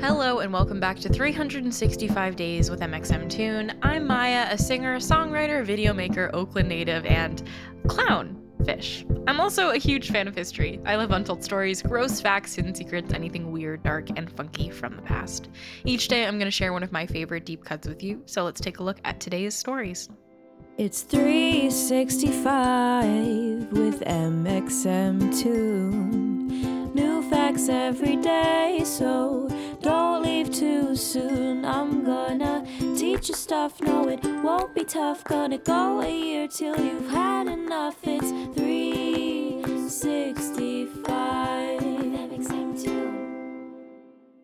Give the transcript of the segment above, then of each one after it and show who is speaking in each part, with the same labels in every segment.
Speaker 1: Hello and welcome back to 365 Days with mxmtoon. I'm Maya, a singer, songwriter, video maker, Oakland native, and clown fish. I'm also a huge fan of history. I love untold stories, gross facts, hidden secrets, anything weird, dark, and funky from the past. Each day I'm going to share one of my favorite deep cuts with you, so let's take a look at today's stories.
Speaker 2: It's 365 with mxmtoon. New facts every day, so soon. I'm gonna teach you stuff, no, it won't be tough. Gonna go a year till you've had enough. It's 365. mxmtoon.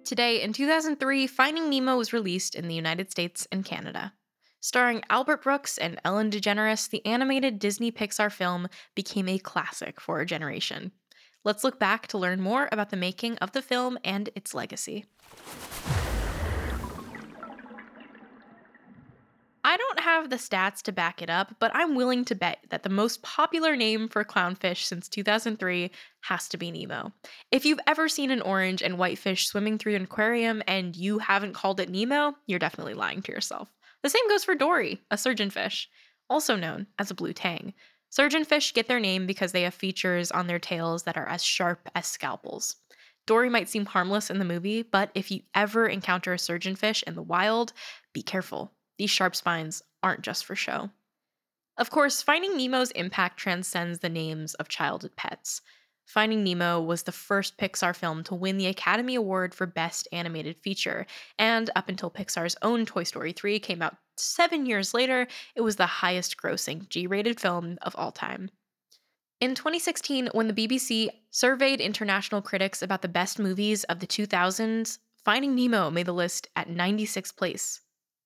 Speaker 1: Today, in 2003, Finding Nemo was released in the United States and Canada. Starring Albert Brooks and Ellen DeGeneres, the animated Disney Pixar film became a classic for a generation. Let's look back to learn more about the making of the film and its legacy. I don't have the stats to back it up, but I'm willing to bet that the most popular name for clownfish since 2003 has to be Nemo. If you've ever seen an orange and white fish swimming through an aquarium and you haven't called it Nemo, you're definitely lying to yourself. The same goes for Dory, a surgeonfish, also known as a blue tang. Surgeonfish get their name because they have features on their tails that are as sharp as scalpels. Dory might seem harmless in the movie, but if you ever encounter a surgeonfish in the wild, be careful. These sharp spines aren't just for show. Of course, Finding Nemo's impact transcends the names of childhood pets. Finding Nemo was the first Pixar film to win the Academy Award for Best Animated Feature, and up until Pixar's own Toy Story 3 came out seven years later, it was the highest grossing G rated film of all time. In 2016, when the BBC surveyed international critics about the best movies of the 2000s, Finding Nemo made the list at 96th place.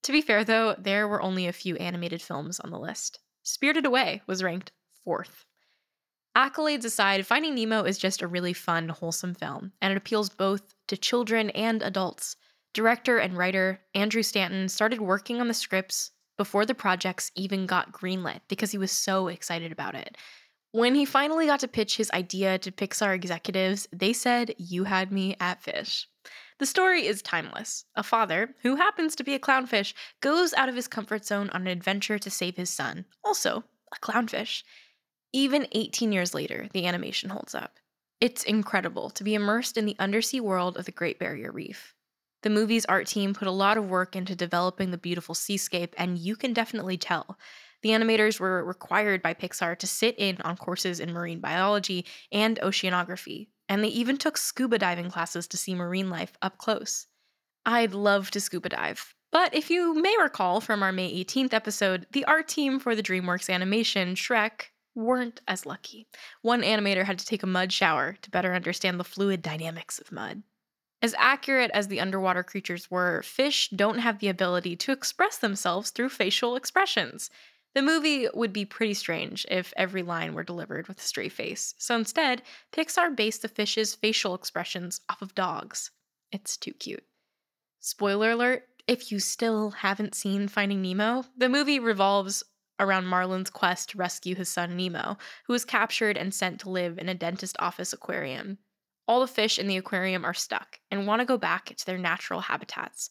Speaker 1: To be fair, though, there were only a few animated films on the list. Spirited Away was ranked fourth. Accolades aside, Finding Nemo is just a really fun, wholesome film, and it appeals both to children and adults. Director and writer Andrew Stanton started working on the scripts before the projects even got greenlit because he was so excited about it. When he finally got to pitch his idea to Pixar executives, they said, You had me at fish. The story is timeless. A father, who happens to be a clownfish, goes out of his comfort zone on an adventure to save his son, also a clownfish. Even 18 years later, the animation holds up. It's incredible to be immersed in the undersea world of the Great Barrier Reef. The movie's art team put a lot of work into developing the beautiful seascape, and you can definitely tell. The animators were required by Pixar to sit in on courses in marine biology and oceanography, and they even took scuba diving classes to see marine life up close. I'd love to scuba dive, but if you may recall from our May 18th episode, the art team for the DreamWorks animation, Shrek, weren't as lucky. One animator had to take a mud shower to better understand the fluid dynamics of mud. As accurate as the underwater creatures were, fish don't have the ability to express themselves through facial expressions. The movie would be pretty strange if every line were delivered with a straight face. So instead, Pixar based the fish's facial expressions off of dogs. It's too cute. Spoiler alert if you still haven't seen Finding Nemo, the movie revolves around Marlin's quest to rescue his son Nemo, who was captured and sent to live in a dentist office aquarium. All the fish in the aquarium are stuck and want to go back to their natural habitats.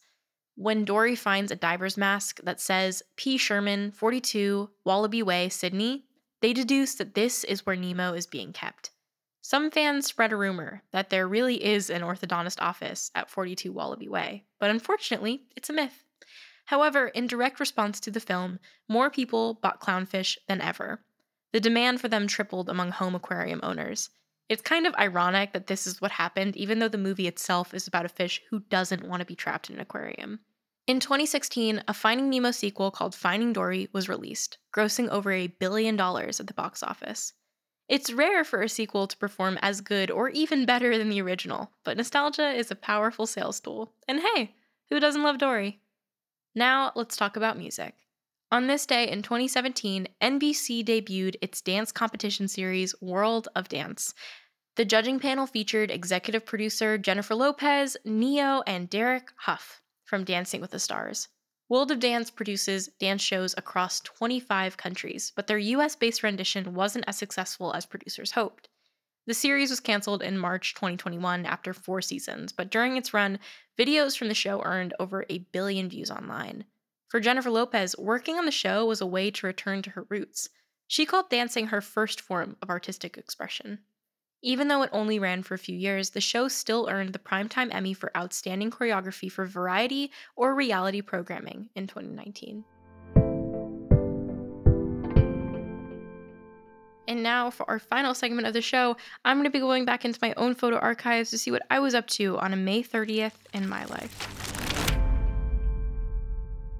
Speaker 1: When Dory finds a diver's mask that says P. Sherman, 42, Wallaby Way, Sydney, they deduce that this is where Nemo is being kept. Some fans spread a rumor that there really is an orthodontist office at 42 Wallaby Way, but unfortunately, it's a myth. However, in direct response to the film, more people bought clownfish than ever. The demand for them tripled among home aquarium owners, it's kind of ironic that this is what happened, even though the movie itself is about a fish who doesn't want to be trapped in an aquarium. In 2016, a Finding Nemo sequel called Finding Dory was released, grossing over a billion dollars at the box office. It's rare for a sequel to perform as good or even better than the original, but nostalgia is a powerful sales tool. And hey, who doesn't love Dory? Now, let's talk about music. On this day in 2017, NBC debuted its dance competition series, World of Dance. The judging panel featured executive producer Jennifer Lopez, Ne-Yo, and Derek Hough from Dancing with the Stars. World of Dance produces dance shows across 25 countries, but their US based rendition wasn't as successful as producers hoped. The series was canceled in March 2021 after four seasons, but during its run, videos from the show earned over a billion views online. For Jennifer Lopez, working on the show was a way to return to her roots. She called dancing her first form of artistic expression. Even though it only ran for a few years, the show still earned the Primetime Emmy for Outstanding Choreography for Variety or Reality Programming in 2019. And now, for our final segment of the show, I'm going to be going back into my own photo archives to see what I was up to on a May 30th in my life.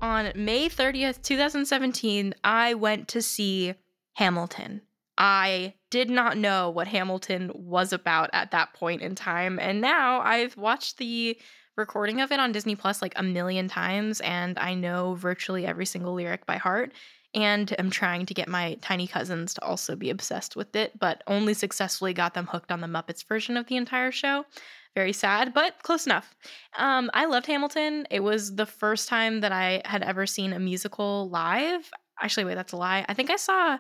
Speaker 1: On May 30th, 2017, I went to see Hamilton. I did not know what Hamilton was about at that point in time. And now I've watched the recording of it on Disney Plus like a million times, and I know virtually every single lyric by heart. And I'm trying to get my tiny cousins to also be obsessed with it, but only successfully got them hooked on the Muppets version of the entire show. Very sad, but close enough. Um, I loved Hamilton. It was the first time that I had ever seen a musical live. Actually, wait, that's a lie. I think I saw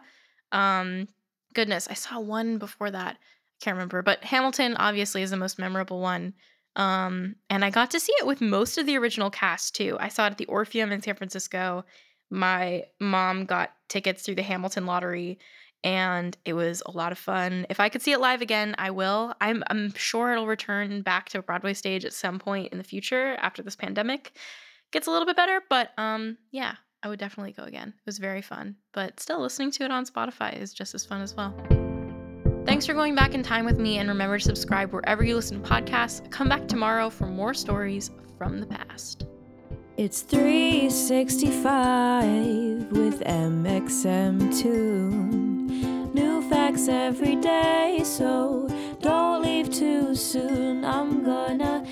Speaker 1: um, goodness, I saw one before that. I can't remember, but Hamilton obviously is the most memorable one. Um, and I got to see it with most of the original cast too. I saw it at the Orpheum in San Francisco. My mom got tickets through the Hamilton lottery and it was a lot of fun. If I could see it live again, I will. I'm I'm sure it'll return back to Broadway stage at some point in the future after this pandemic gets a little bit better, but um yeah, I would definitely go again. It was very fun, but still listening to it on Spotify is just as fun as well. Thanks for going back in time with me, and remember to subscribe wherever you listen to podcasts. Come back tomorrow for more stories from the past.
Speaker 2: It's 365 with mxmtoon. New facts every day, so don't leave too soon. I'm gonna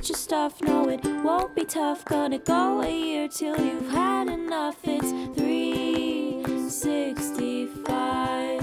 Speaker 2: teach you stuff, no, it won't be tough. Gonna go a year till you've had enough. It's 365.